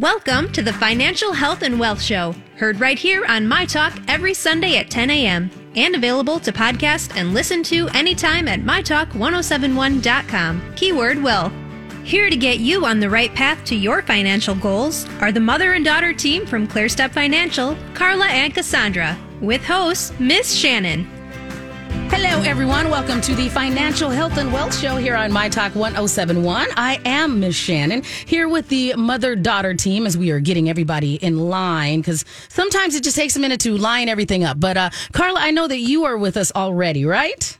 Welcome to the Financial Health and Wealth Show, heard right here on My Talk every Sunday at 10 a.m. and available to podcast and listen to anytime at mytalk1071.com. Keyword will. Here to get you on the right path to your financial goals are the mother and daughter team from ClearStep Financial, Carla and Cassandra, with host Miss Shannan. Hello, everyone. Welcome to the Financial Health and Wealth Show here on My Talk 1071. I am Miss Shannan here with the mother daughter team as we are getting everybody in line because sometimes it just takes a minute to line everything up. But, uh, Carla, I know that you are with us already, right?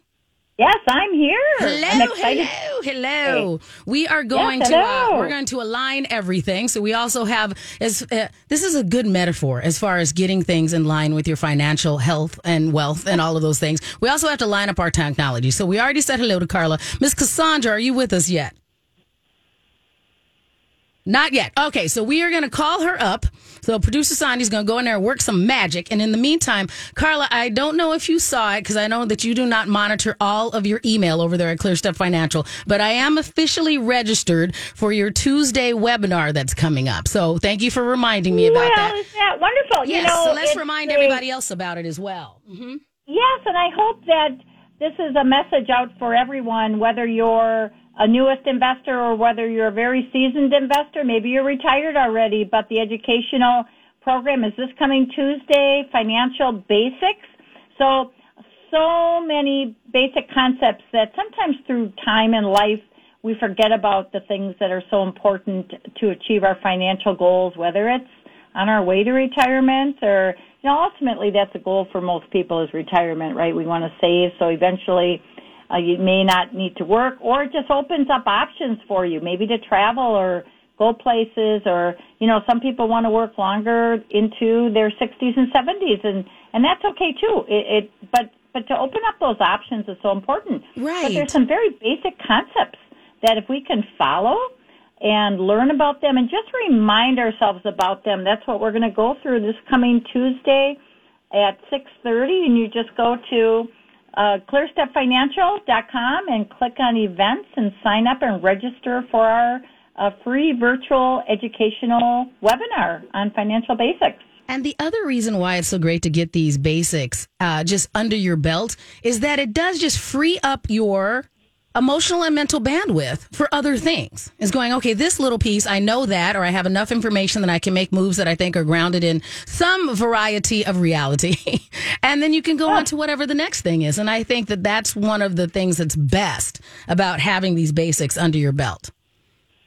Yes, I'm here. Hello, hello, hello. We are going Yes, to uh, we're going to align everything. So we also have as uh, this is a good metaphor as far as getting things in line with your financial health and wealth and all of those things. We also have to line up our technology. So we already said hello to Carla. Miss Cassandra, are you with us yet? Not yet. Okay, so we are going to call her up. So producer Sandy's going to go in there and work some magic. And in the meantime, Carla, I don't know if you saw it because I know that you do not monitor all of your email over there at Clear ClearStep Financial, but I am officially registered for your Tuesday webinar that's coming up. So thank you for reminding me about that. well, that. is that wonderful? Yes, you know, so let's remind a- everybody else about it as well. hmm Yes, and I hope that this is a message out for everyone, whether you're a newest investor or whether you're a very seasoned investor. Maybe you're retired already, but the educational program is this coming Tuesday, Financial Basics. So, so many basic concepts that sometimes through time and life we forget about the things that are so important to achieve our financial goals, whether it's on our way to retirement or you know ultimately that's a goal for most people is retirement right we want to save so eventually uh, you may not need to work or it just opens up options for you maybe to travel or go places or you know some people want to work longer into their 60s and 70s and and that's okay too it, it but but to open up those options is so important Right. but there's some very basic concepts that if we can follow and learn about them and just remind ourselves about them. That's what we're going to go through this coming Tuesday at 6:30 and you just go to uh, clearstepfinancial.com and click on events and sign up and register for our uh, free virtual educational webinar on financial basics. And the other reason why it's so great to get these basics uh, just under your belt is that it does just free up your emotional and mental bandwidth for other things. Is going, okay, this little piece, I know that, or I have enough information that I can make moves that I think are grounded in some variety of reality. and then you can go on to whatever the next thing is. And I think that that's one of the things that's best about having these basics under your belt.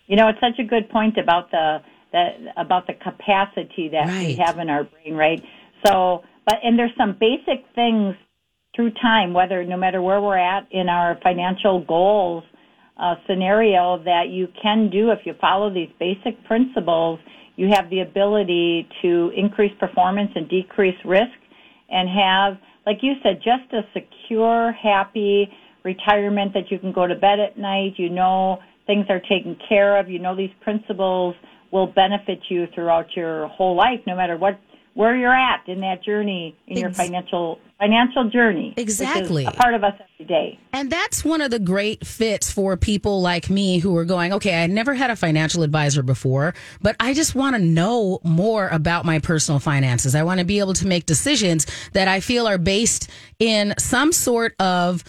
You know, it's such a good point about the that about the capacity that we have in our brain, right? So, but and there's some basic things through time, whether no matter where we're at in our financial goals uh, scenario, that you can do if you follow these basic principles. You have the ability to increase performance and decrease risk, and have, like you said, just a secure, happy retirement that you can go to bed at night. You know things are taken care of. You know these principles will benefit you throughout your whole life, no matter what where you're at in that journey in your financial financial journey. Exactly. a part of us every day. And that's one of the great fits for people like me who are going, okay, I never had a financial advisor before, but I just want to know more about my personal finances. I want to be able to make decisions that I feel are based in some sort of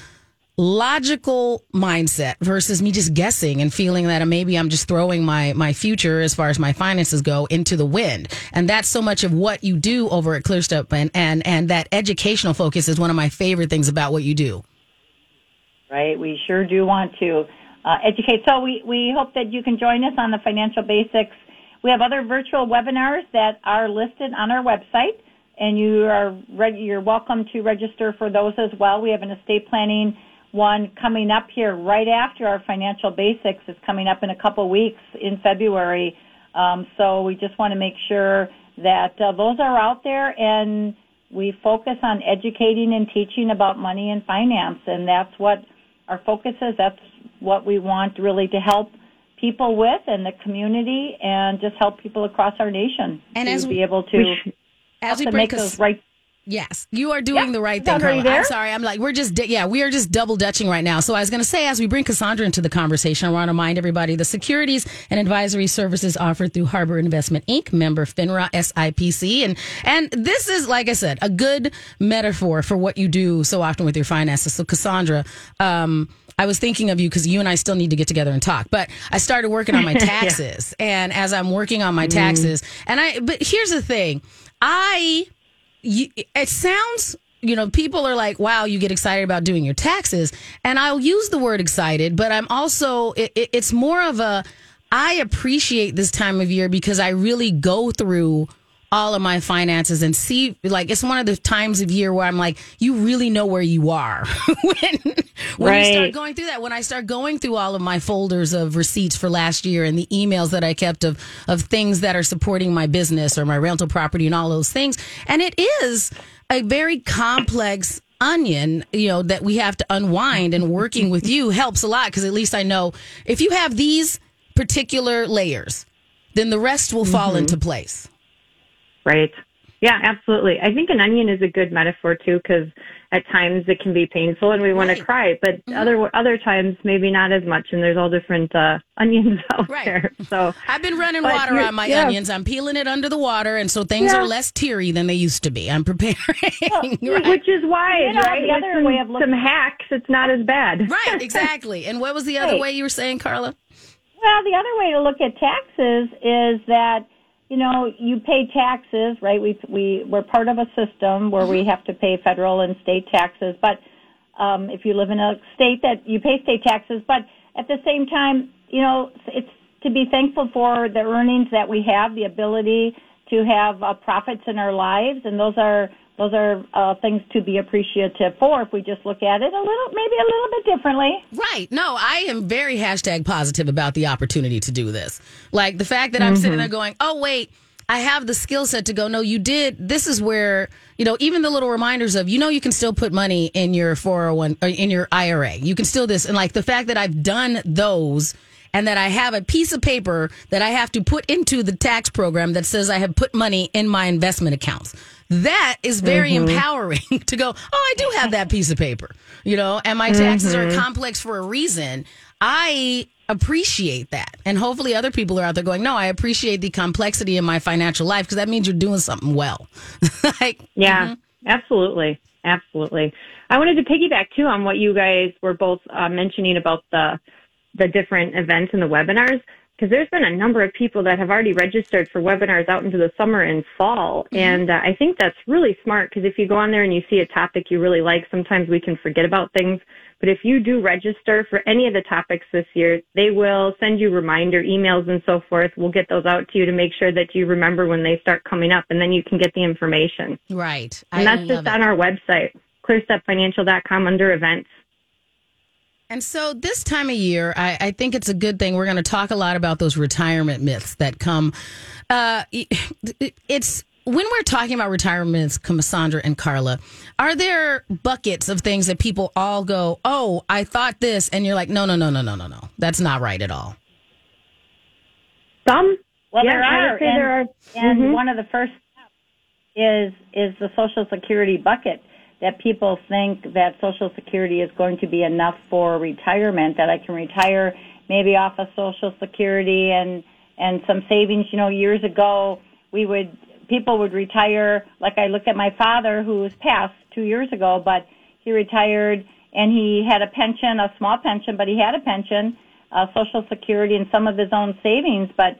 logical mindset versus me just guessing and feeling that maybe I'm just throwing my my future as far as my finances go into the wind. And that's so much of what you do over at ClearStep and and and that educational focus is one of my favorite things about what you do. right? We sure do want to uh, educate. So we, we hope that you can join us on the financial basics. We have other virtual webinars that are listed on our website, and you are you're welcome to register for those as well. We have an estate planning one coming up here right after our financial basics is coming up in a couple weeks in February. Um, so we just want to make sure that uh, those are out there and we focus on educating and teaching about money and finance, and that's what our focus is. That's what we want really to help people with and the community, and just help people across our nation And to as be able to As we bring make Cas- those right Yes, you are doing Yeah, the right thing, Cassandra, are you Carla. I'm sorry. I'm like, we're just, yeah, we are just double dutching right now. So I was going to say, as we bring Cassandra into the conversation, I want to remind everybody the securities and advisory services offered through Harbor Investment Inc., member FINRA SIPC. And, and this is, like I said, a good metaphor for what you do so often with your finances. So Cassandra, um, I was thinking of you because you and I still need to get together and talk. But I started working on my taxes, and as I'm working on my taxes, and I. But here's the thing, I. You, it sounds. You know, people are like, "Wow, you get excited about doing your taxes," and I'll use the word excited, but I'm also. It, it, it's more of a. I appreciate this time of year because I really go through all of my finances and see like it's one of the times of year where I'm like you really know where you are. When when you start going through that when I start going through all of my folders of receipts for last year and the emails that I kept of of things that are supporting my business or my rental property and all those things. And it is a very complex onion you know that we have to unwind and working with you helps a lot because at least I know if you have these particular layers then the rest will fall mm-hmm. into place Right. Yeah, absolutely. I think an onion is a good metaphor too, because at times it can be painful and we want Right. to cry, but other other times maybe not as much. And there's all different uh, onions out Right. there. So I've been running But water on my yeah. onions. I'm peeling it under the water, and so things Yeah. are less teary than they used to be. I'm preparing. right. which is why You know, right? the other some, way of looking- some hacks, it's not as bad. Right, exactly. And what was the other Right. way you were saying, Carla? Well, the other way to look at taxes is that you know you pay taxes, right? We we we're part of a system where we have to pay federal and state taxes, but um, if you live in a state that you pay state taxes, but at the same time, you know, it's to be thankful for the earnings that we have, the ability to have uh, profits in our lives, and those are those are uh, things to be appreciative for. If we just look at it a little, maybe a little bit differently. Right. No, I am very hashtag positive about the opportunity to do this. Like the fact that I'm sitting there going, oh, wait, I have the skill set to go, no, you did. This is where, you know, even the little reminders of, you know, you can still put money in your 401, or in your IRA. You can still this. And like the fact that I've done those and that I have a piece of paper that I have to put into the tax program that says I have put money in my investment accounts. That is very mm-hmm. empowering to go, oh, I do have that piece of paper, you know, and my taxes are mm-hmm. complex for a reason. I appreciate that. And hopefully other people are out there going, no, I appreciate the complexity in my financial life because that means you're doing something well. like, Yeah, mm-hmm. absolutely. Absolutely. I wanted to piggyback too on what you guys were both uh, mentioning about the the different events and the webinars because there's been a number of people that have already registered for webinars out into the summer and fall and uh, I think that's really smart because if you go on there and you see a topic you really like sometimes we can forget about things but if you do register for any of the topics this year they will send you reminder emails and so forth we'll get those out to you to make sure that you remember when they start coming up and then you can get the information right. and I that's just it. on our website, clearstepfinancial.com under events. And so this time of year, I, I think it's a good thing. We're going to talk a lot about those retirement myths that come. Uh, it's when we're talking about retirements, myths, Cassandra and Carla, are there buckets of things that people all go, "Oh, I thought this," and you're like, "No, no, no, no, no, no, no, that's not right at all." Some? Well, Yeah, there are, and, there are. and Mhm. one of the first steps is is the Social Security bucket. That people think that Social Security is going to be enough for retirement. That I can retire maybe off of Social Security and and some savings. You know, years ago we would people would retire. Like I look at my father, who was passed two years ago, but he retired and he had a pension, a small pension, but he had a pension, uh, Social Security, and some of his own savings, but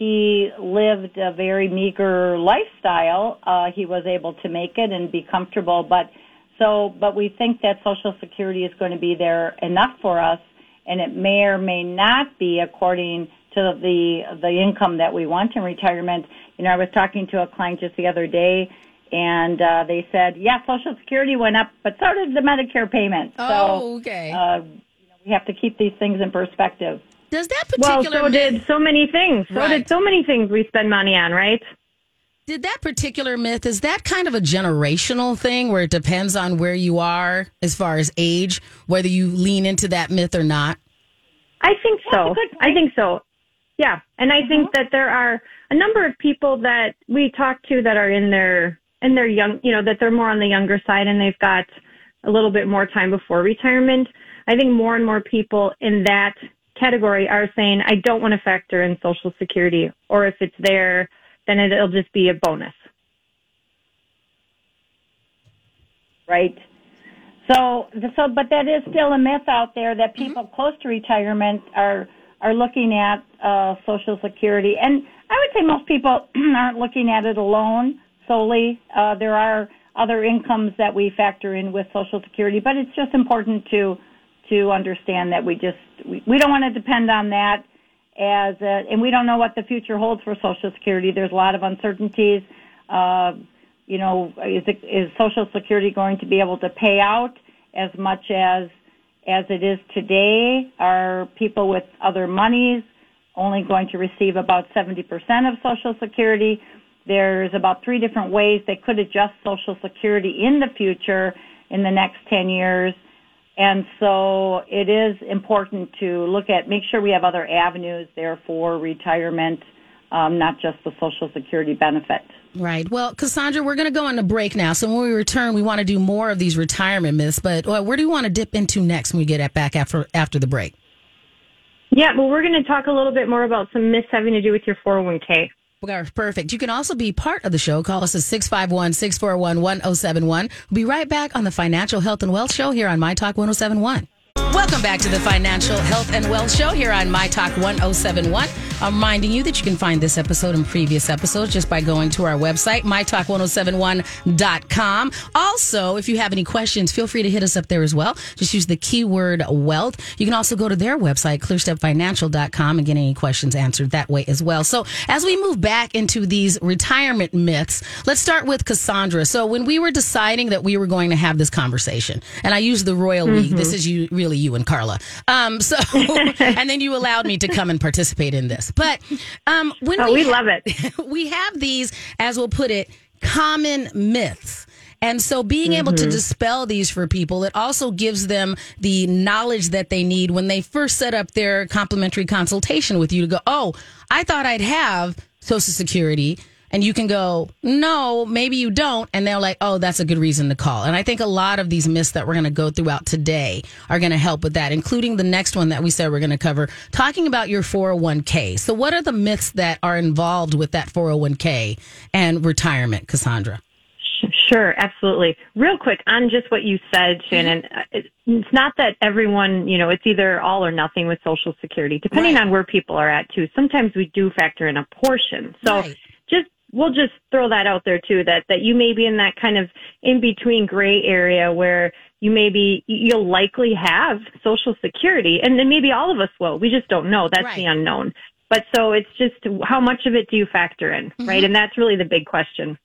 he lived a very meager lifestyle. Uh, he was able to make it and be comfortable, but so, but we think that Social Security is going to be there enough for us, and it may or may not be according to the the income that we want in retirement. You know, I was talking to a client just the other day, and uh, they said, yeah, Social Security went up, but so did the Medicare payment. Oh, so okay. uh, you know, we have to keep these things in perspective. Does that particular Well, so myth, did so many things. So Right. did so many things we spend money on, right? did that particular myth is that kind of a generational thing where it depends on where you are as far as age, whether you lean into that myth or not? I think so. I think so. Yeah. And I think uh-huh. that there are a number of people that we talk to that are in their and they're young, you know, that they're more on the younger side and they've got a little bit more time before retirement. I think more and more people in that category are saying, I don't want to factor in Social Security, or if it's there, then it'll just be a bonus. Right. So, so, but that is still a myth out there that mm-hmm. people mm-hmm. close to retirement are are looking at uh, Social Security, and I would say most people aren't looking at it alone solely. Uh, there are other incomes that we factor in with Social Security, but it's just important to to understand that we just we, we don't want to depend on that as a, and we don't know what the future holds for Social Security. There's a lot of uncertainties. Uh, you know, is, it, is Social Security going to be able to pay out as much as as it is today? Are people with other monies only going to receive about 70% of Social Security? There's about three different ways they could adjust Social Security in the future in the next 10 years. And so it is important to look at, make sure we have other avenues there for retirement, um, not just the Social Security benefit. Right. Well, Cassandra, we're going to go on a break now. So when we return, we want to do more of these retirement myths. But well, where do you want to dip into next when we get back after after the break? Yeah, well, we're going to talk a little bit more about some myths having to do with your 401k. Perfect. You can also be part of the show. Call us at 651 641 1071. We'll be right back on the Financial Health and Wealth Show here on My Talk 1071. Welcome back to the Financial Health and Wealth Show here on My Talk 1071. I'm reminding you that you can find this episode and previous episodes just by going to our website, mytalk1071.com. Also, if you have any questions, feel free to hit us up there as well. Just use the keyword wealth. You can also go to their website, clearstepfinancial.com, and get any questions answered that way as well. So, as we move back into these retirement myths, let's start with Cassandra. So, when we were deciding that we were going to have this conversation, and I use the Royal mm-hmm. League, this is you, really you and Carla. Um, so, and then you allowed me to come and participate in this. But um, when oh, we, we love it, we have these, as we'll put it, common myths. And so being able mm-hmm. to dispel these for people, it also gives them the knowledge that they need when they first set up their complimentary consultation with you to go, oh, I thought I'd have Social Security and you can go, no, maybe you don't. And they're like, oh, that's a good reason to call. And I think a lot of these myths that we're going to go throughout today are going to help with that, including the next one that we said we're going to cover, talking about your 401k. So, what are the myths that are involved with that 401k and retirement, Cassandra? Sure, absolutely. Real quick on just what you said, mm-hmm. Shannan. Mm-hmm. It's not that everyone, you know, it's either all or nothing with Social Security, depending right. on where people are at too. Sometimes we do factor in a portion. So right we'll just throw that out there too that that you may be in that kind of in between gray area where you maybe you'll likely have social security and then maybe all of us will. We just don't know. That's right. the unknown. But so it's just how much of it do you factor in mm-hmm. right? And that's really the big question.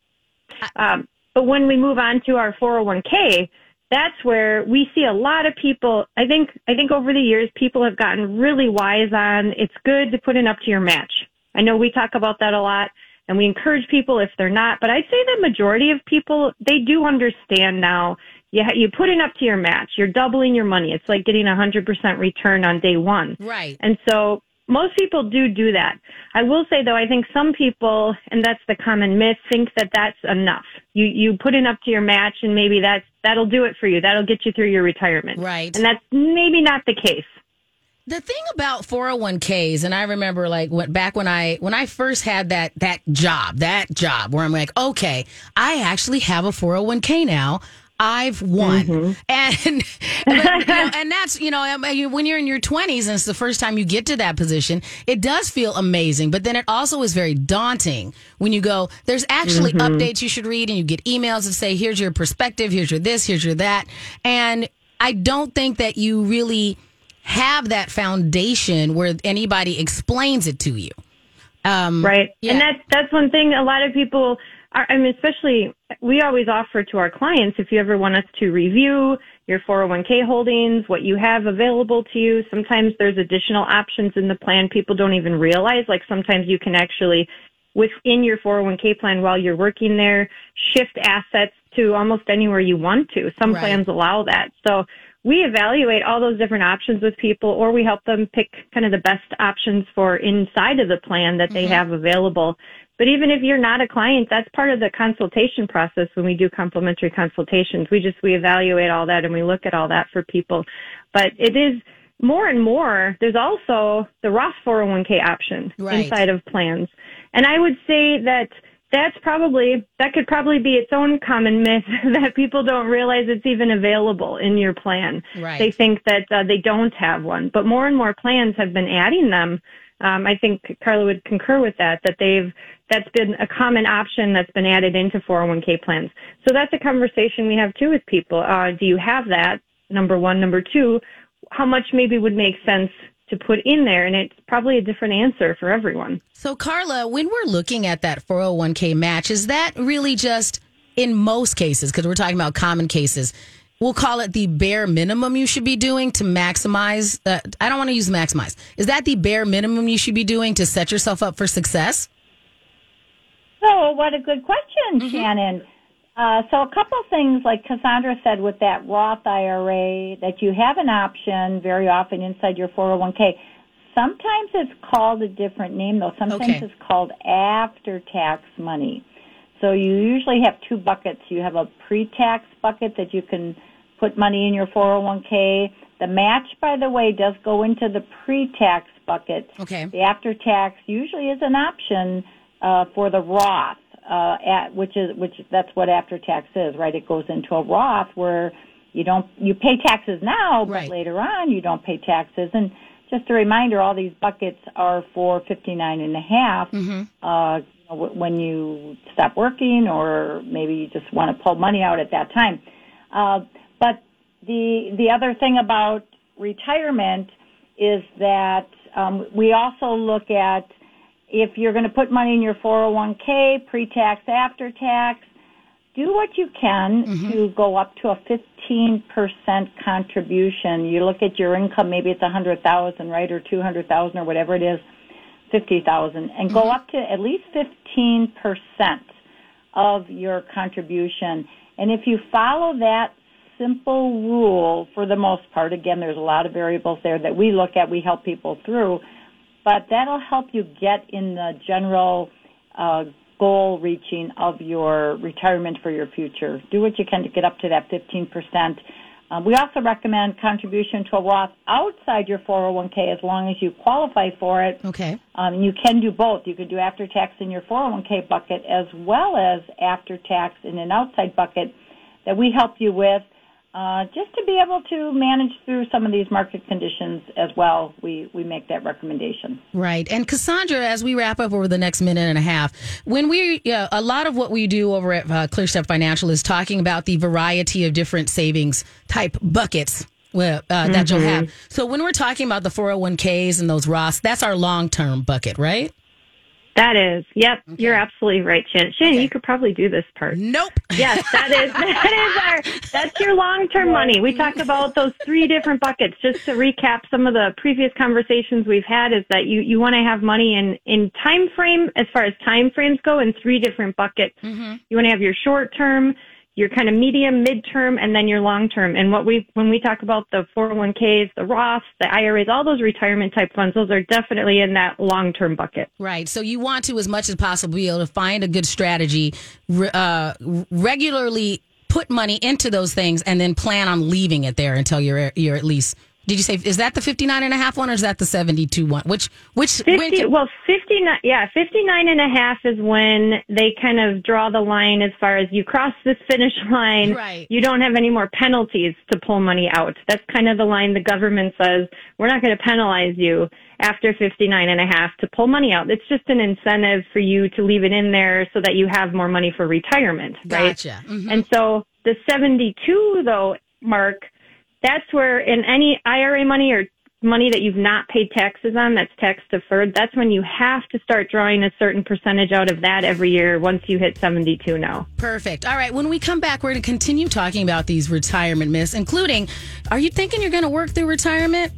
Um, but when we move on to our 401k that's where we see a lot of people i think i think over the years people have gotten really wise on it's good to put in up to your match. I know we talk about that a lot and we encourage people if they're not, but I'd say the majority of people, they do understand now. You, you put it up to your match. You're doubling your money. It's like getting a 100% return on day one. Right. And so most people do do that. I will say though, I think some people, and that's the common myth, think that that's enough. You you put it up to your match, and maybe that's that'll do it for you. That'll get you through your retirement. Right. And that's maybe not the case. The thing about 401ks, and I remember like when, back when I when I first had that that job, that job where I'm like, okay, I actually have a 401k now. I've won, mm-hmm. and but, you know, and that's you know when you're in your 20s and it's the first time you get to that position, it does feel amazing. But then it also is very daunting when you go. There's actually mm-hmm. updates you should read, and you get emails that say, "Here's your perspective. Here's your this. Here's your that." And I don't think that you really have that foundation where anybody explains it to you. Um, right. Yeah. And that's, that's one thing a lot of people are, I mean, especially we always offer to our clients if you ever want us to review your 401k holdings, what you have available to you. Sometimes there's additional options in the plan people don't even realize. Like sometimes you can actually, within your 401k plan while you're working there, shift assets to almost anywhere you want to. Some right. plans allow that. So we evaluate all those different options with people or we help them pick kind of the best options for inside of the plan that they mm-hmm. have available But even if you're not a client, that's part of the consultation process when we do complimentary consultations. We just, we evaluate all that and we look at all that for people. But it is more and more, there's also the Roth 401k option Right. inside of plans. And I would say that that's probably, that could probably be its own common myth that people don't realize it's even available in your plan. Right. They think that uh, they don't have one, but more and more plans have been adding them. Um, I think Carla would concur with that, that they've, that's been a common option that's been added into 401k plans. So that's a conversation we have too with people. Uh, do you have that? Number one. Number two, how much maybe would make sense to put in there? And it's probably a different answer for everyone. So, Carla, when we're looking at that 401k match, is that really just in most cases, because we're talking about common cases, we'll call it the bare minimum you should be doing to maximize? Uh, I don't want to use maximize. Is that the bare minimum you should be doing to set yourself up for success? So, what a good question, Shannan. Uh, so, a couple things, like Cassandra said, with that Roth IRA, that you have an option very often inside your 401k. Sometimes it's called a different name, though. Sometimes Okay. it's called after tax money. So, you usually have two buckets. You have a pre tax bucket that you can put money in your 401k. The match, by the way, does go into the pre tax bucket. Okay. The after tax usually is an option uh, for the Roth, uh, at, which is which that's what after tax is, right? It goes into a Roth where you don't you pay taxes now, but Right. later on you don't pay taxes. And just a reminder, all these buckets are for fifty nine and a half. Uh, know, wh- when you stop working, or maybe you just want to pull money out at that time. Uh, but the the other thing about retirement is that um, we also look at if you're going to put money in your 401k, pre-tax, after tax, do what you can mm-hmm. to go up to a 15% contribution. You look at your income, maybe it's 100,000, right, or 200,000 or whatever it is, 50,000, and go mm-hmm. up to at least 15% of your contribution. And if you follow that simple rule for the most part, again, there's a lot of variables there that we look at, we help people through, but that'll help you get in the general uh, goal reaching of your retirement for your future. Do what you can to get up to that 15%. Um, we also recommend contribution to a Roth outside your 401k as long as you qualify for it. Okay. Um, you can do both. You can do after tax in your 401k bucket as well as after tax in an outside bucket that we help you with uh, just to be able to manage through some of these market conditions as well. We, we make that recommendation. Right. And Cassandra, as we wrap up over the next minute and a half, when we, uh, a lot of what we do over at uh, ClearStep Financial is talking about the variety of different savings type buckets. Well, uh, that you'll have. So when we're talking about the 401ks and those Roths, that's our long term bucket, right? That is, yep, you're absolutely right, Shannan. Shannan, Okay. you could probably do this part. Nope. Yes, that is that is our that's your long term money. We talked about those three different buckets. Just to recap some of the previous conversations we've had is that you, you want to have money in, in time frame as far as time frames go in three different buckets. Mm-hmm. You want to have your short term, your kind of medium, mid-term, and then your long-term. And what we, when we talk about the 401ks, the Roths, the IRAs, all those retirement type funds, those are definitely in that long-term bucket. Right. So you want to, as much as possible, be able to find a good strategy, uh, regularly put money into those things, and then plan on leaving it there until you're you're at least. Did you say is that the 59 and a half one or is that the 72 one? Which which when 50, can- well, 59, yeah, 59 and a half is when they kind of draw the line as far as you cross this finish line. Right. You don't have any more penalties to pull money out. That's kind of the line the government says, we're not going to penalize you after 59 and a half to pull money out. It's just an incentive for you to leave it in there so that you have more money for retirement, right? Gotcha. Mhm. And so the 72 though, Mark, that's where in any IRA money or money that you've not paid taxes on, that's tax deferred, that's when you have to start drawing a certain percentage out of that every year once you hit 72 now. Oh. Perfect. All right. When we come back, we're going to continue talking about these retirement myths, including are you thinking you're going to work through retirement?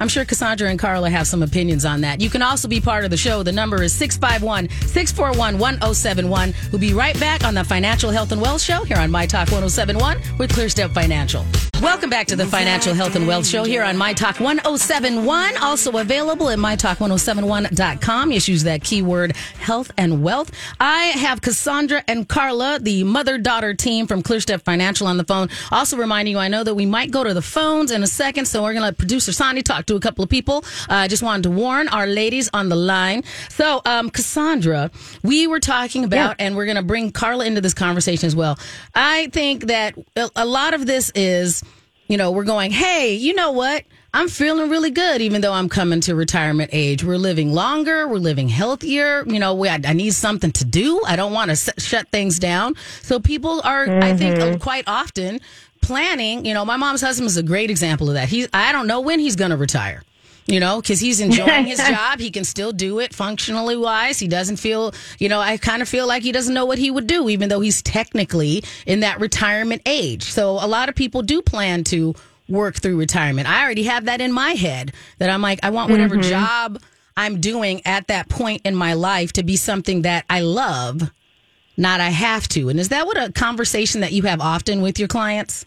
I'm sure Cassandra and Carla have some opinions on that. You can also be part of the show. The number is 651 641 1071. We'll be right back on the Financial Health and Wealth Show here on My Talk 1071 with ClearStep Financial. Welcome back to the Financial Health and Wealth Show here on My Talk 1071. Also available at MyTalk1071.com. Just use that keyword health and wealth. I have Cassandra and Carla, the mother daughter team from ClearStep Financial on the phone. Also reminding you, I know that we might go to the phones in a second, so we're going to let producer Sandy talk to a couple of people. Uh, I uh, just wanted to warn our ladies on the line. So, um, Cassandra, we were talking about, yeah. and we're going to bring Carla into this conversation as well. I think that a lot of this is you know, we're going, hey, you know what? I'm feeling really good, even though I'm coming to retirement age. We're living longer. We're living healthier. You know, we, I, I need something to do. I don't want to s- shut things down. So people are, mm-hmm. I think, mm-hmm. quite often planning. You know, my mom's husband is a great example of that. He's, I don't know when he's going to retire you know, because he's enjoying his job. He can still do it functionally wise. He doesn't feel, you know, I kind of feel like he doesn't know what he would do, even though he's technically in that retirement age. So a lot of people do plan to work through retirement. I already have that in my head that I'm like, I want whatever mm-hmm. job I'm doing at that point in my life to be something that I love, not I have to. And is that what a conversation that you have often with your clients?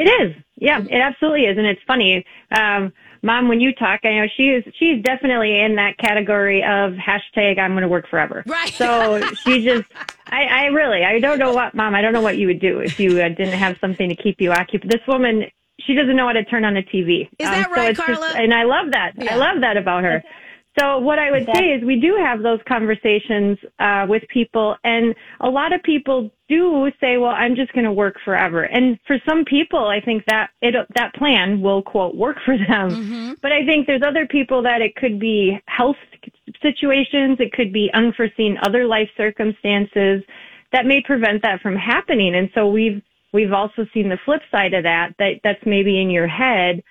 It is. Yeah, it absolutely is. And it's funny. Um, mom, when you talk, I know she is, she's definitely in that category of hashtag I'm going to work forever. Right. So she just, I, I really, I don't know what, mom, I don't know what you would do if you uh, didn't have something to keep you occupied. This woman, she doesn't know how to turn on a TV. Is that um, right, Carla? Just, and I love that. Yeah. I love that about her. So what I would say is we do have those conversations uh, with people, and a lot of people do say, "Well, I'm just going to work forever." And for some people, I think that it that plan will quote work for them. Mm-hmm. But I think there's other people that it could be health situations, it could be unforeseen other life circumstances that may prevent that from happening. And so we've we've also seen the flip side of that that that's maybe in your head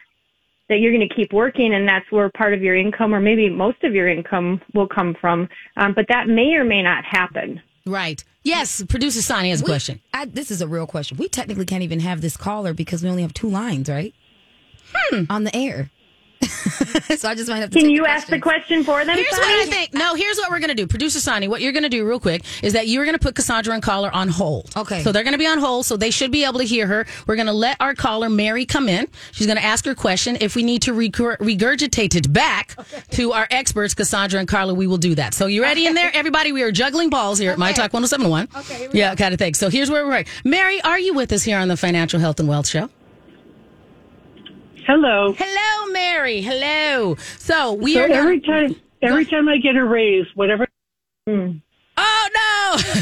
that you're going to keep working and that's where part of your income or maybe most of your income will come from. Um, but that may or may not happen. Right. Yes, producer Sonny has a we, question. I, this is a real question. We technically can't even have this caller because we only have two lines, right? Hmm. On the air. so I just might have to. Can you ask the question for them? Here's Sonny? what I think. No, here's what we're going to do. Producer Sonny, what you're going to do real quick is that you're going to put Cassandra and caller on hold. Okay. So they're going to be on hold, so they should be able to hear her. We're going to let our caller Mary come in. She's going to ask her question. If we need to regurgitate it back okay. to our experts, Cassandra and Carla, we will do that. So you ready in there, everybody? We are juggling balls here okay. at My Talk 1071. Okay. Yeah, kind of thing. So here's where we're at. Mary, are you with us here on the Financial Health and Wealth Show? Hello. Hello, Mary. Hello. So we so are every time. Every time I get a raise, whatever. Mm. Oh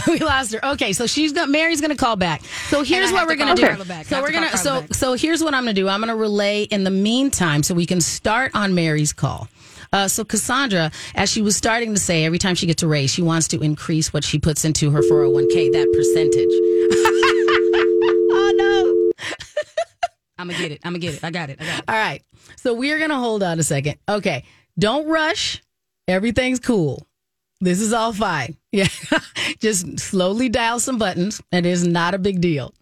no, we lost her. Okay, so she's got Mary's going to call back. So here's what we're going to do. So we're going to so back. so here's what I'm going to do. I'm going to relay in the meantime so we can start on Mary's call. Uh, so Cassandra, as she was starting to say, every time she gets a raise, she wants to increase what she puts into her 401k, that percentage. I'm gonna get it. I'm gonna get it. I got it. I got it. All right. So we're gonna hold on a second. Okay. Don't rush. Everything's cool. This is all fine. Yeah. Just slowly dial some buttons. It is not a big deal.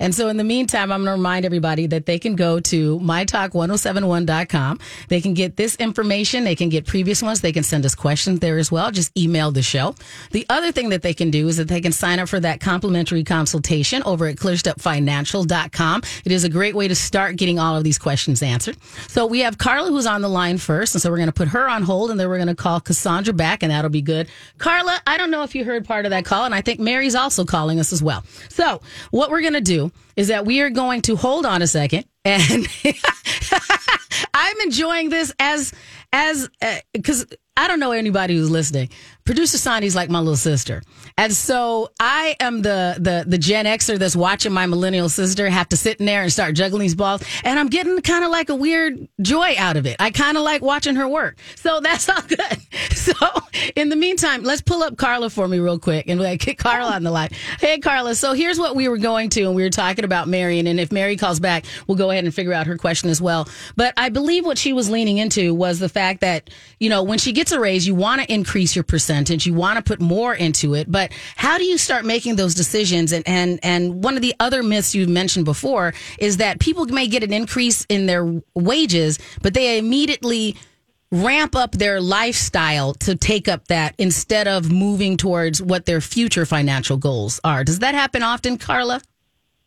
And so in the meantime, I'm going to remind everybody that they can go to mytalk1071.com. They can get this information. They can get previous ones. They can send us questions there as well. Just email the show. The other thing that they can do is that they can sign up for that complimentary consultation over at clearstepfinancial.com. It is a great way to start getting all of these questions answered. So we have Carla who's on the line first. And so we're going to put her on hold and then we're going to call Cassandra back and that'll be good. Carla, I don't know if you heard part of that call and I think Mary's also calling us as well. So what we're going to do is that we are going to hold on a second and I'm enjoying this as as because uh, I don't know anybody who's listening. Producer Sandy's like my little sister. And so I am the, the, the Gen Xer that's watching my millennial sister have to sit in there and start juggling these balls. And I'm getting kind of like a weird joy out of it. I kind of like watching her work. So that's all good. So in the meantime, let's pull up Carla for me real quick and like get Carla on the line. Hey, Carla. So here's what we were going to, and we were talking about Marion. And if Mary calls back, we'll go ahead and figure out her question as well. But I believe what she was leaning into was the fact that, you know, when she gets a raise, you want to increase your percentage. And you want to put more into it. But how do you start making those decisions? And, and, and one of the other myths you've mentioned before is that people may get an increase in their wages, but they immediately ramp up their lifestyle to take up that instead of moving towards what their future financial goals are. Does that happen often, Carla?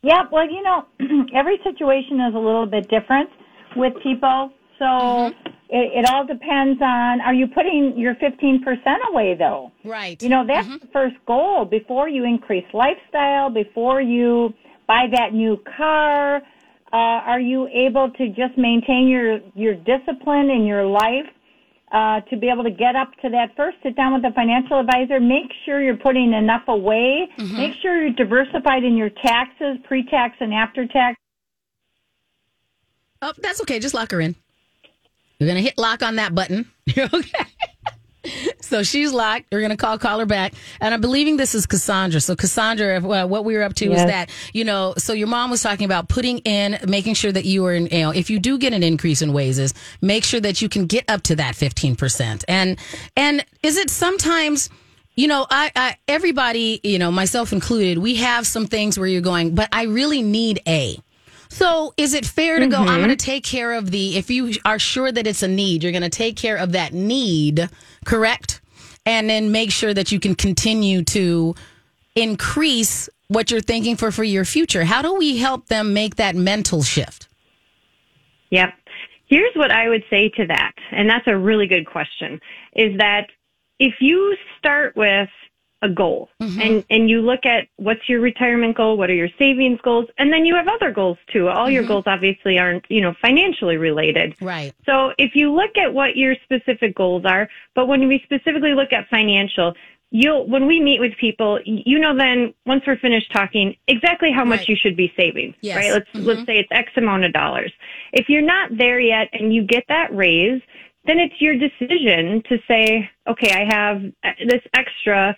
Yeah, well, you know, every situation is a little bit different with people. So Mm-hmm. It, it all depends on are you putting your 15% away though? Right. You know, that's the first goal before you increase lifestyle, before you buy that new car. Uh, are you able to just maintain your, your discipline in your life? Uh, to be able to get up to that first sit down with a financial advisor make sure you're putting enough away make sure you're diversified in your taxes pre-tax and after tax Oh, that's okay. Just lock her in. You're gonna hit lock on that button. okay. So she's locked. We're gonna call call her back, and I'm believing this is Cassandra. So Cassandra, uh, what we were up to is Yes. that you know. So your mom was talking about putting in, making sure that you are in. You know, if you do get an increase in wages, make sure that you can get up to that 15 percent. And and is it sometimes? You know, I, I everybody, you know, myself included, we have some things where you're going, but I really need a. So is it fair to go, I'm going to mm-hmm. take care of the, if you are sure that it's a need, you're going to take care of that need, correct? And then make sure that you can continue to increase what you're thinking for for your future. How do we help them make that mental shift? Yep. Here's what I would say to that, and that's a really good question, is that if you start with a goal mm-hmm. and, and you look at what's your retirement goal, what are your savings goals, and then you have other goals too. All your mm-hmm. goals obviously aren't, you know, financially related. Right. So if you look at what your specific goals are, but when we specifically look at financial, you'll, when we meet with people, you know then once we're finished talking, exactly how much Right. you should be saving. Yes. Right? Let's, let's mm-hmm. say it's X amount of dollars. If you're not there yet and you get that raise, then it's your decision to say, okay, I have uh, this extra.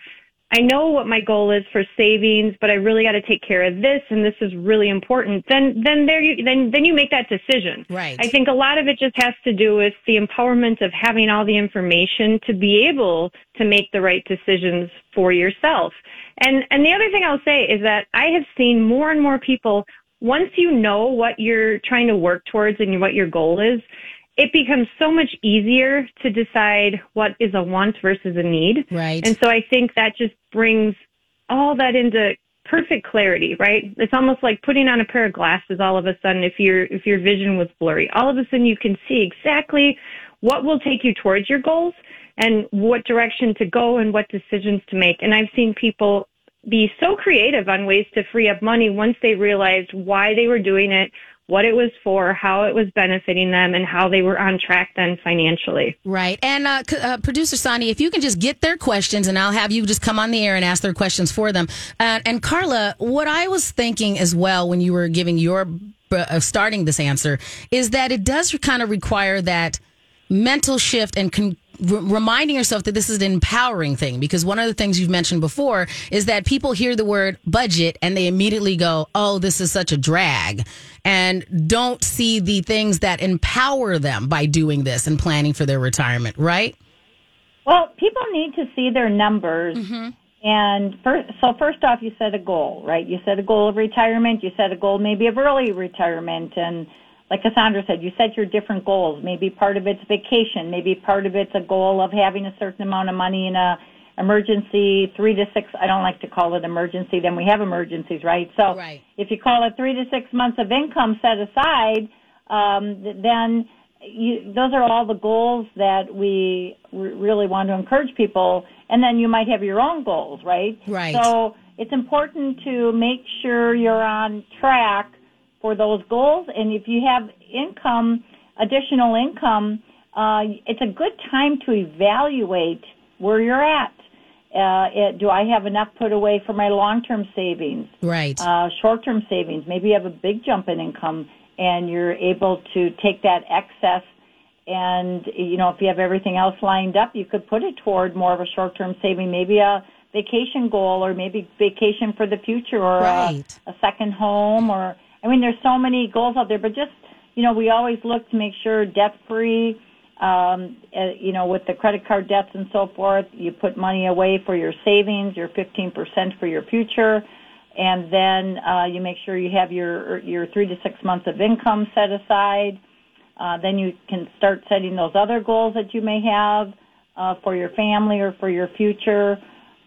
I know what my goal is for savings, but I really got to take care of this, and this is really important. Then, then there you, then, then you make that decision. Right. I think a lot of it just has to do with the empowerment of having all the information to be able to make the right decisions for yourself. And, and the other thing I'll say is that I have seen more and more people, once you know what you're trying to work towards and what your goal is, it becomes so much easier to decide what is a want versus a need. Right. And so I think that just brings all that into perfect clarity, right? It's almost like putting on a pair of glasses all of a sudden if your if your vision was blurry. All of a sudden you can see exactly what will take you towards your goals and what direction to go and what decisions to make. And I've seen people be so creative on ways to free up money once they realized why they were doing it, what it was for, how it was benefiting them, and how they were on track then financially. Right. And uh, uh, producer Sandy, if you can just get their questions and I'll have you just come on the air and ask their questions for them. Uh, and Carla, what I was thinking as well when you were giving your uh, starting this answer is that it does kind of require that mental shift and con- r- reminding yourself that this is an empowering thing because one of the things you've mentioned before is that people hear the word budget and they immediately go, "Oh, this is such a drag." And don't see the things that empower them by doing this and planning for their retirement, right? Well, people need to see their numbers. Mm-hmm. And first, so first off, you set a goal, right? You set a goal of retirement. You set a goal maybe of early retirement. And like Cassandra said, you set your different goals. Maybe part of it's vacation. Maybe part of it's a goal of having a certain amount of money in a emergency, three to six. I don't like to call it emergency. Then we have emergencies, right? So Right. if you call it three to six months of income set aside, um, then you, those are all the goals that we r- really want to encourage people. And then you might have your own goals, right? Right. So it's important to make sure you're on track for those goals. And if you have income, additional income, uh, it's a good time to evaluate where you're at. Uh, it, do I have enough put away for my long-term savings? Right. uh, short-term savings. Maybe you have a big jump in income and you're able to take that excess and, you know, if you have everything else lined up, you could put it toward more of a short-term saving, maybe a vacation goal or maybe vacation for the future or Right. a, a second home or, I mean, there's so many goals out there, but just, you know, we always look to make sure debt-free, um, uh, you know, with the credit card debts and so forth, you put money away for your savings, your 15% for your future, and then uh, you make sure you have your your three to six months of income set aside. Uh, then you can start setting those other goals that you may have uh, for your family or for your future,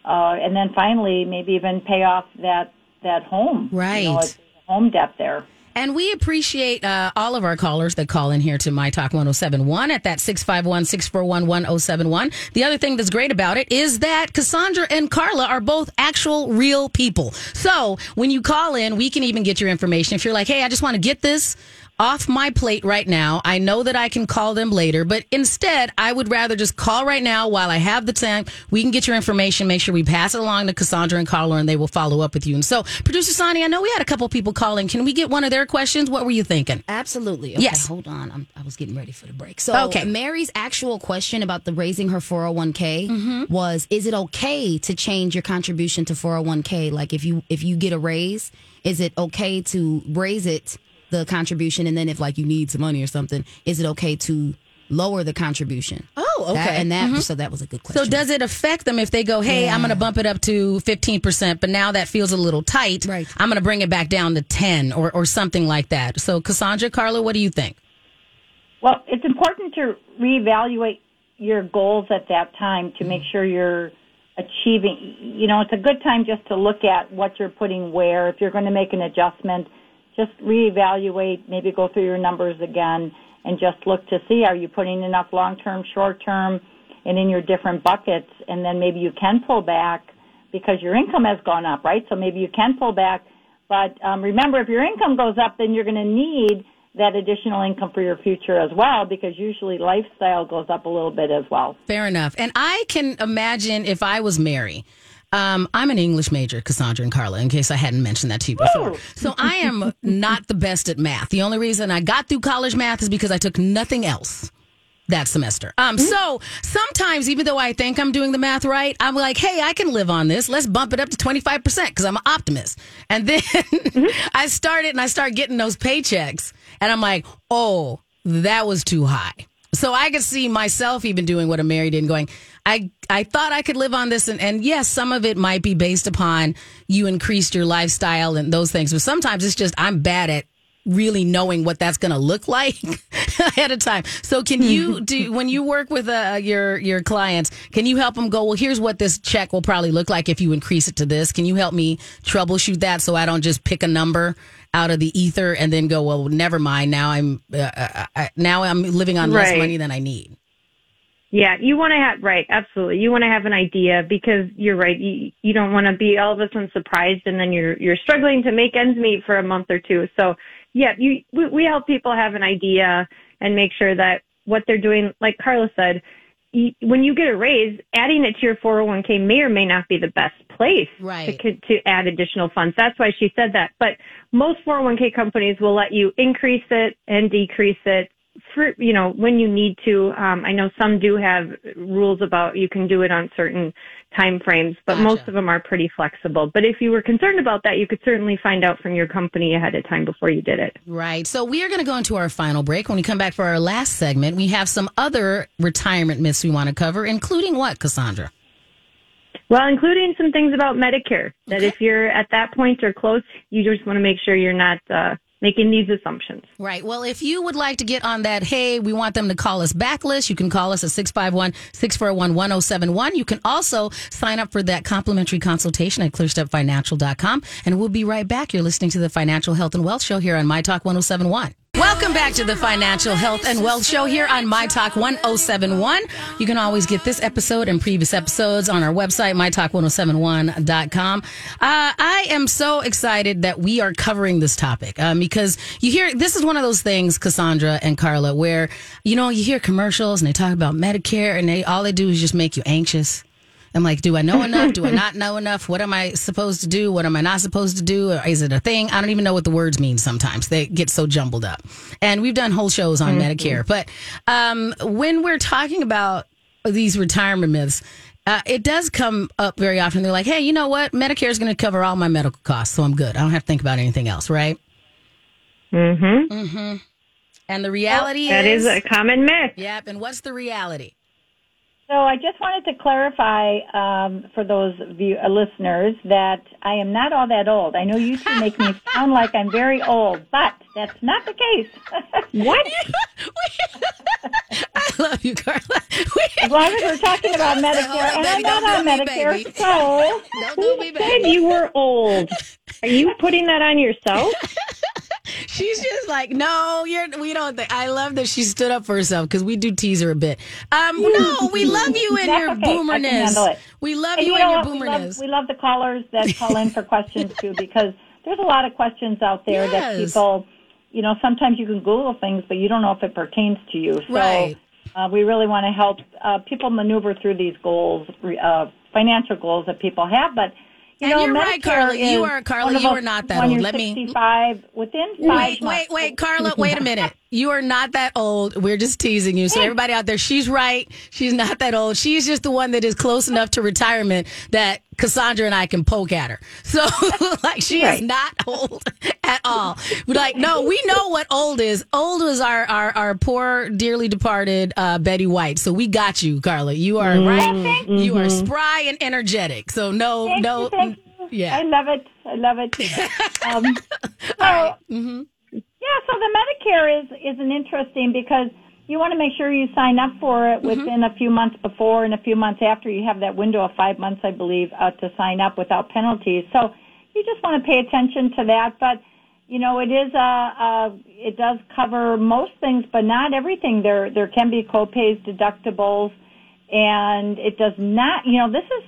uh, and then finally maybe even pay off that that home. You know, Home debt there. And we appreciate uh, all of our callers that call in here to My Talk 1071 at that 651 641 1071. The other thing that's great about it is that Cassandra and Carla are both actual real people. So when you call in, we can even get your information. If you're like, hey, I just want to get this off my plate right now. I know that I can call them later, but instead, I would rather just call right now while I have the time. We can get your information, make sure we pass it along to Cassandra and Carla, and they will follow up with you. And so, producer Sonny, I know we had a couple people calling. Can we get one of their questions? What were you thinking? Absolutely. Okay, Yes. Hold on. I'm, I was getting ready for the break. So, Okay. Mary's actual question about the raising her 401k mm-hmm. was: Is it okay to change your contribution to 401k? Like, if you if you get a raise, is it okay to raise it the contribution, and then if like you need some money or something, is it okay to lower the contribution? Oh, okay. That- and that mm-hmm. so that was a good question. So does it affect them if they go, hey, I'm going to bump it up to 15%, but now that feels a little tight. Right. I'm going to bring it back down to 10 or, or something like that. So Cassandra, Carla, what do you think? Well, it's important to reevaluate your goals at that time to make sure you're achieving. You know, it's a good time just to look at what you're putting where. If you're going to make an adjustment, just reevaluate, maybe go through your numbers again and just look to see are you putting enough long term, short term, and in your different buckets, and then maybe you can pull back because your income has gone up, right? So maybe you can pull back. But um, remember, if your income goes up, then you're going to need that additional income for your future as well because usually lifestyle goes up a little bit as well. Fair enough. And I can imagine if I was Mary. Um, I'm an English major, Cassandra and Carla, in case I hadn't mentioned that to you before. So I am not the best at math. The only reason I got through college math is because I took nothing else that semester. Um, so sometimes, even though I think I'm doing the math right, I'm like, hey, I can live on this. Let's bump it up to 25% because I'm an optimist. And then I started and I start getting those paychecks and I'm like, oh, that was too high. So I could see myself even doing what a married and going, I, I thought I could live on this. And, and yes, some of it might be based upon you increased your lifestyle and those things. But sometimes it's just, I'm bad at really knowing what that's going to look like ahead of time. So can you do when you work with uh, your your clients, can you help them go, well, here's what this check will probably look like if you increase it to this. Can you help me troubleshoot that so I don't just pick a number out of the ether and then go, well, never mind. Now I'm uh, uh, uh, now I'm living on less Right. money than I need. Yeah, you want to have right, absolutely. You want to have an idea because you're right. You you don't want to be all of a sudden surprised and then you're you're struggling to make ends meet for a month or two. So yeah, you we, we help people have an idea and make sure that what they're doing, like Carla said, y- when you get a raise, adding it to your 401k may or may not be the best place Right. to, to add additional funds. That's why she said that. But most 401k companies will let you increase it and decrease it for, you know, when you need to. Um, I know some do have rules about you can do it on certain time frames, but Gotcha. most of them are pretty flexible. But if you were concerned about that, you could certainly find out from your company ahead of time before you did it. Right. So we are going to go into our final break. When we come back for our last segment, we have some other retirement myths we want to cover, including what, Cassandra? Well, including some things about Medicare that if you're at that point or close, you just want to make sure you're not uh, making these assumptions. Right. Well, if you would like to get on that, hey, we want them to call us back list, you can call us at 651 641 1071. You can also sign up for that complimentary consultation at clearstepfinancial.com. And we'll be right back. You're listening to the Financial Health and Wealth Show here on My Talk 1071. Welcome back to the Financial Health and Wealth Show here on My Talk 1071. You can always get this episode and previous episodes on our website, mytalk1071.com. Uh, I am so excited that we are covering this topic um, because you hear this is one of those things, Cassandra and Carla, where you know you hear commercials and they talk about Medicare and they all they do is just make you anxious. I'm like, do I know enough? Do I not know enough? What am I supposed to do? What am I not supposed to do? Or is it a thing? I don't even know what the words mean sometimes. They get so jumbled up. And we've done whole shows on Medicare. But um, when we're talking about these retirement myths, uh, it does come up very often. They're like, hey, you know what? Medicare is going to cover all my medical costs, so I'm good. I don't have to think about anything else, right? Mm-hmm. Mm hmm. And the reality That is, is a common myth. yep. And what's the reality? So I just wanted to clarify um, for those view, uh, listeners that I am not all that old. I know you two make me sound like I'm very old, but that's not the case. What? I love you, Carla. as long as we're talking about Medicare, and I'm not on Medicare, baby. so me, Said you were old. Are you putting that on yourself? She's just like, no, you're. We don't. Think, I love that she stood up for herself because we do tease her a bit. Um, no, we love you and your okay. Boomerness. We love And you, you know and your what? We love, boomerness. we love the callers that call in for questions too, because there's a lot of questions out there that people, you know, sometimes you can Google things, but you don't know if it pertains to you. So Right. uh, we really want to help uh, people maneuver through these goals, uh, financial goals that people have. But you And know, you're right, Carla. You are- Carla, you are not that old. Let me- 65 within five Wait, wait, wait, Carla, wait a minute. You are not that old. We're just teasing you. So everybody out there, she's right. She's not that old. She's just the one that is close enough to retirement that Cassandra and I can poke at her. So like she is not old at all. We're like, no, we know what old is. Old was our our, our poor, dearly departed uh, Betty White. So we got you, Carla. You are right. You are spry and energetic. So no, Thank no, you, thank you. yeah. I love it. I love it. Um, so, Yeah, so the Medicare is is an interesting because you want to make sure you sign up for it within a few months before and a few months after. You have that window of five months, I believe, uh, to sign up without penalties. So you just want to pay attention to that. But you know, it is a, a it does cover most things, but not everything. There there can be copays, deductibles, and it does not. You know, this is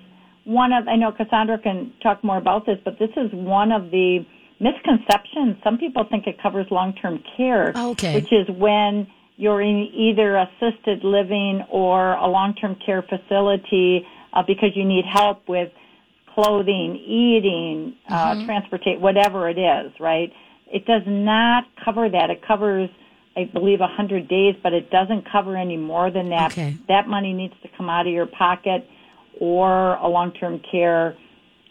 one of I know Cassandra can talk more about this, but this is one of the misconceptions. Some people think it covers long-term care, Okay. which is when you're in either assisted living or a long-term care facility uh, because you need help with clothing, eating, uh, transportation, whatever it is, right? It does not cover that. It covers, I believe, 100 days, but it doesn't cover any more than that. Okay. That money needs to come out of your pocket or a long-term care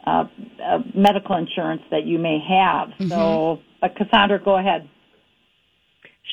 uh, uh, medical insurance that you may have. So, but Cassandra, go ahead.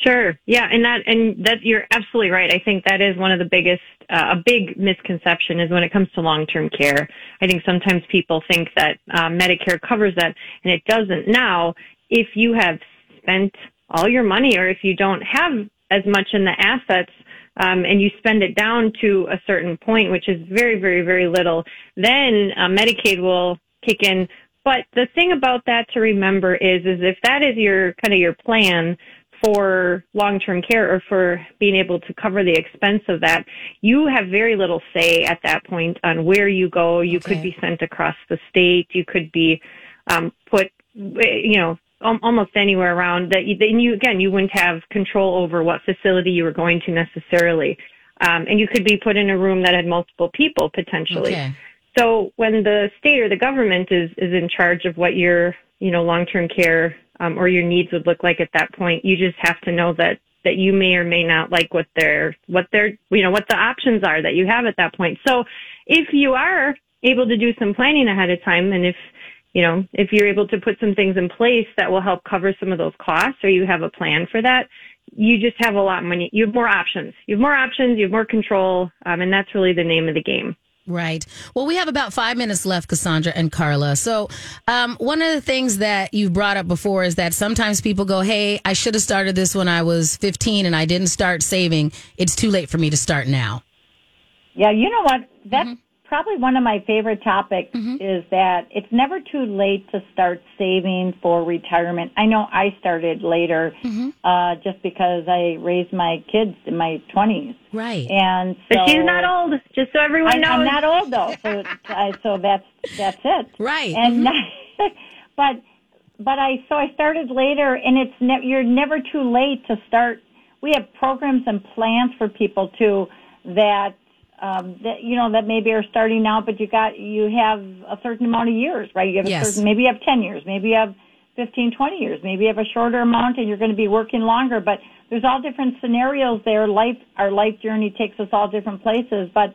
Sure. Yeah, and that and that you're absolutely right. I think that is one of the biggest uh, a big misconception is when it comes to long-term care. I think sometimes people think that uh, Medicare covers that and it doesn't. Now, if you have spent all your money or if you don't have as much in the assets um, and you spend it down to a certain point, which is very, very, very little, then uh, Medicaid will kick in. But the thing about that to remember is, is if that is your kind of your plan for long-term care or for being able to cover the expense of that, you have very little say at that point on where you go. You could be sent across the state. You could be um, put, you know, almost anywhere around that. You, then you again, you wouldn't have control over what facility you were going to necessarily, um, and you could be put in a room that had multiple people potentially. Okay. So when the state or the government is is in charge of what your you know long term care um, or your needs would look like at that point, you just have to know that that you may or may not like what their what their you know what the options are that you have at that point. So if you are able to do some planning ahead of time, and if you know if you're able to put some things in place that will help cover some of those costs, or you have a plan for that, you just have a lot more. You have more options. You have more options. You have more control, um, and that's really the name of the game. Right. Well, we have about five minutes left, Cassandra and Carla. So, um, one of the things that you've brought up before is that sometimes people go, Hey, I should have started this when I was 15 and I didn't start saving. It's too late for me to start now. Yeah, you know what? That's probably one of my favorite topics mm-hmm. is that it's never too late to start saving for retirement. I know I started later mm-hmm. uh, just because I raised my kids in my 20s. Right. And so But she's not old, just so everyone I, knows. I'm not old though, so I, so that's that's it. Right. And mm-hmm. but but I so I started later, and it's ne- you're never too late to start. We have programs and plans for people too that um, that you know that maybe are starting now, but you got you have a certain amount of years, right? You have a Yes. certain maybe you have ten years, maybe you have 15, 20 years, maybe you have a shorter amount, and you're going to be working longer. But there's all different scenarios there. Life our life journey takes us all different places, but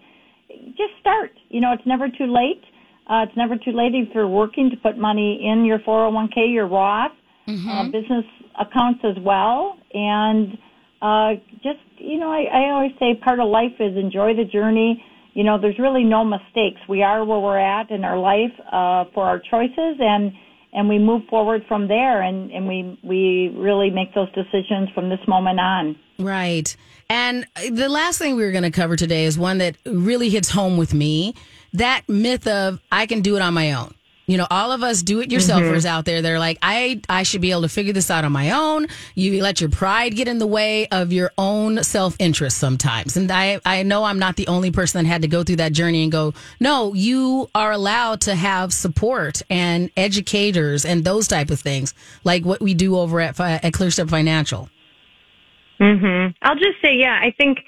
just start. You know, it's never too late. Uh, it's never too late if you're working to put money in your 401k, your Roth, uh, business accounts as well. And uh, just, you know, I, I always say part of life is enjoy the journey. You know, there's really no mistakes. We are where we're at in our life uh, for our choices, and and we move forward from there, and and we we really make those decisions from this moment on. Right. And the last thing we were going to cover today is one that really hits home with me that myth of I can do it on my own. You know, all of us do it yourselfers out there. They're like, I, I should be able to figure this out on my own. You let your pride get in the way of your own self interest sometimes. And I, I know I'm not the only person that had to go through that journey and go, no, you are allowed to have support and educators and those type of things, like what we do over at, at ClearStep Financial. hmm I'll just say, yeah, I think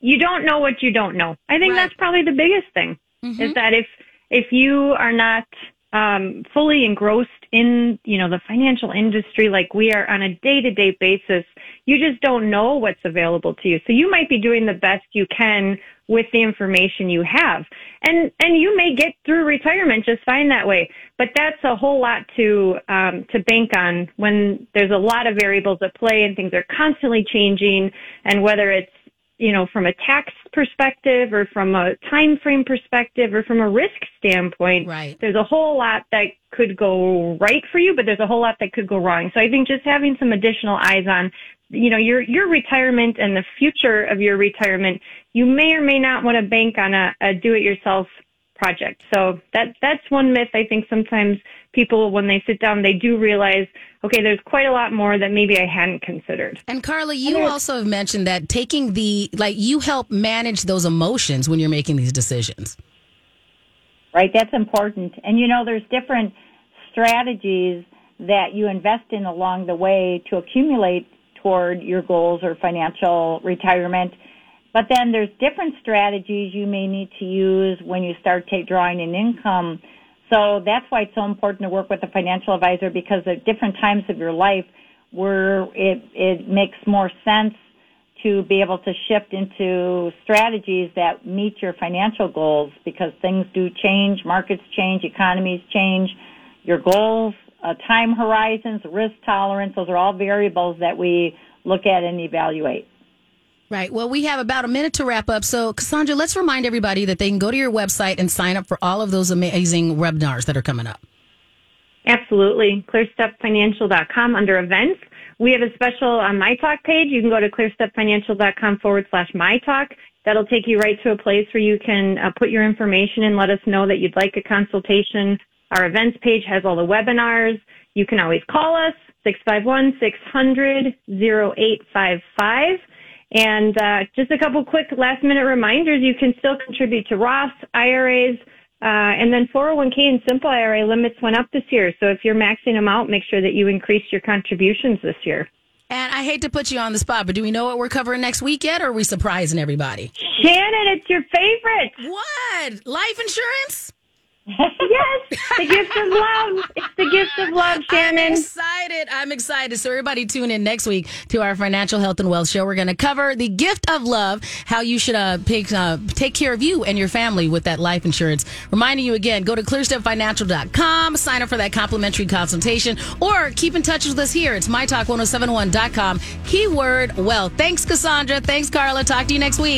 you don't know what you don't know. I think Right. that's probably the biggest thing is that if if you are not um, fully engrossed in you know the financial industry like we are on a day to day basis, you just don't know what's available to you. So you might be doing the best you can with the information you have, and and you may get through retirement just fine that way. But that's a whole lot to um, to bank on when there's a lot of variables at play and things are constantly changing, and whether it's you know, from a tax perspective or from a time frame perspective or from a risk standpoint, Right. there's a whole lot that could go right for you, but there's a whole lot that could go wrong. So I think just having some additional eyes on, you know, your, your retirement and the future of your retirement, you may or may not want to bank on a, a do-it-yourself project. So that, that's one myth I think sometimes people, when they sit down, they do realize, okay, there's quite a lot more that maybe I hadn't considered. And Carla, you also have mentioned that taking the, like, you help manage those emotions when you're making these decisions. right? That's important. And you know, there's different strategies that you invest in along the way to accumulate toward your goals or financial retirement. But then there's different strategies you may need to use when you start take, drawing an income. So that's why it's so important to work with a financial advisor because at different times of your life where it, it makes more sense to be able to shift into strategies that meet your financial goals because things do change, markets change, economies change, your goals, uh, time horizons, risk tolerance, those are all variables that we look at and evaluate. Right. Well, we have about a minute to wrap up. So, Cassandra, let's remind everybody that they can go to your website and sign up for all of those amazing webinars that are coming up. Absolutely. ClearStepFinancial.com under events. We have a special on My Talk page. You can go to ClearStepFinancial.com forward slash My Talk. That'll take you right to a place where you can uh, put your information and let us know that you'd like a consultation. Our events page has all the webinars. You can always call us, 651-600-0855. And uh, just a couple quick last minute reminders. You can still contribute to Roth, IRAs, uh, and then 401k and simple IRA limits went up this year. So if you're maxing them out, make sure that you increase your contributions this year. And I hate to put you on the spot, but do we know what we're covering next week yet, or are we surprising everybody? Shannan, it's your favorite. What? Life insurance? Yes, the gift of love. It's the gift of love, I'm Shannan. excited. I'm excited. So everybody tune in next week to our financial health and wealth show. We're going to cover the gift of love, how you should uh, pick, uh, take care of you and your family with that life insurance. Reminding you again, go to clearstepfinancial.com, sign up for that complimentary consultation, or keep in touch with us here. It's mytalk1071.com. Keyword wealth. Thanks, Cassandra. Thanks, Carla. Talk to you next week.